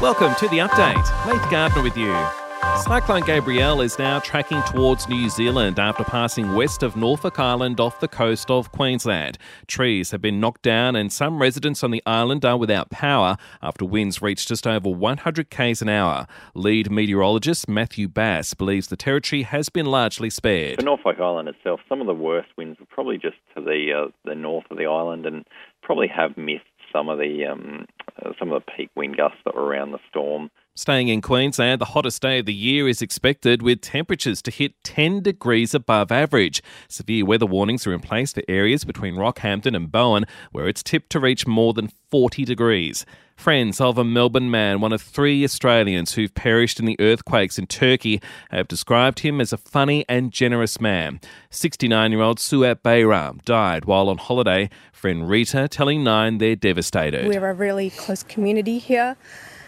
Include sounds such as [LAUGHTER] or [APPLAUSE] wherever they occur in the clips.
Welcome to the update. Leith Gardner with you. Cyclone Gabrielle is now tracking towards New Zealand after passing west of Norfolk Island off the coast of Queensland. Trees have been knocked down and some residents on the island are without power after winds reached just over 100 k's an hour. Lead meteorologist Matthew Bass believes the territory has been largely spared. For Norfolk Island itself, some of the worst winds were probably just to the uh, the north of the island and probably have missed some of the um, uh, some of the peak wind gusts that were around the storm. Staying in Queensland, the hottest day of the year is expected with temperatures to hit 10 degrees above average. Severe weather warnings are in place for areas between Rockhampton and Bowen, where it's tipped to reach more than 40 degrees. Friends of a Melbourne man, one of three Australians who've perished in the earthquakes in Turkey, have described him as a funny and generous man. 69 year old Suat Bayram died while on holiday. Friend Rita telling Nine they're devastated. We're a really close community here.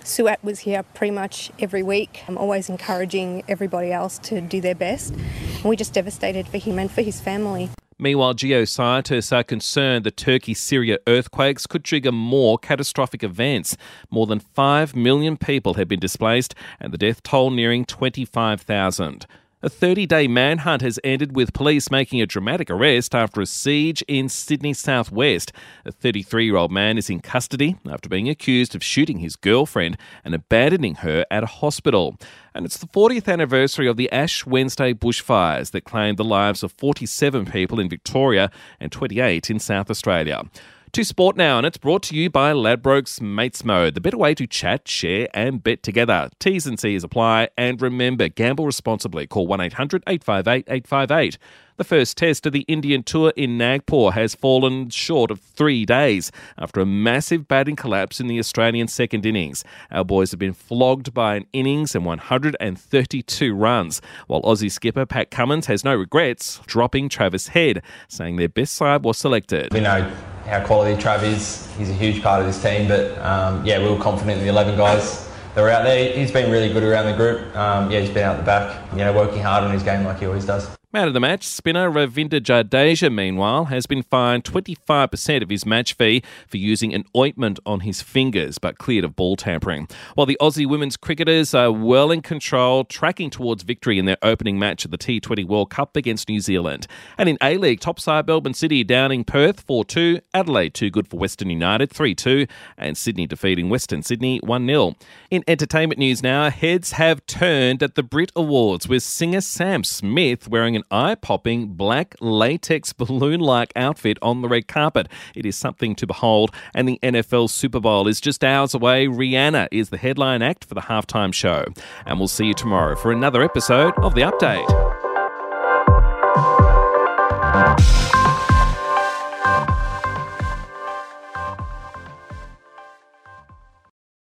Suat was here pretty much every week. I'm always encouraging everybody else to do their best. And we're just devastated for him and for his family. Meanwhile, geoscientists are concerned the Turkey Syria earthquakes could trigger more catastrophic events. More than 5 million people have been displaced, and the death toll nearing 25,000. A 30 day manhunt has ended with police making a dramatic arrest after a siege in Sydney southwest. A 33 year old man is in custody after being accused of shooting his girlfriend and abandoning her at a hospital. And it's the 40th anniversary of the Ash Wednesday bushfires that claimed the lives of 47 people in Victoria and 28 in South Australia. To sport now, and it's brought to you by Ladbrokes Mates Mode, the better way to chat, share, and bet together. T's and C's apply, and remember, gamble responsibly. Call 1 800 858 858. The first test of the Indian Tour in Nagpur has fallen short of three days after a massive batting collapse in the Australian second innings. Our boys have been flogged by an innings and 132 runs, while Aussie skipper Pat Cummins has no regrets, dropping Travis Head, saying their best side was selected. We know how quality Trav is. He's a huge part of this team, but um, yeah, we were confident in the 11 guys that were out there. He's been really good around the group. Um, yeah, he's been out the back, you know, working hard on his game like he always does. Man of the match, spinner Ravindra Jadeja, meanwhile, has been fined 25% of his match fee for using an ointment on his fingers, but cleared of ball tampering. While the Aussie women's cricketers are well in control, tracking towards victory in their opening match of the T20 World Cup against New Zealand. And in A League, topside Melbourne City downing Perth 4 2, Adelaide too good for Western United 3 2, and Sydney defeating Western Sydney 1 0. In entertainment news now, heads have turned at the Brit Awards with singer Sam Smith wearing an eye popping black latex [LAUGHS] balloon like outfit on the red carpet. It is something to behold, and the NFL Super Bowl is just hours away. Rihanna is the headline act for the halftime show. And we'll see you tomorrow for another episode of The Update.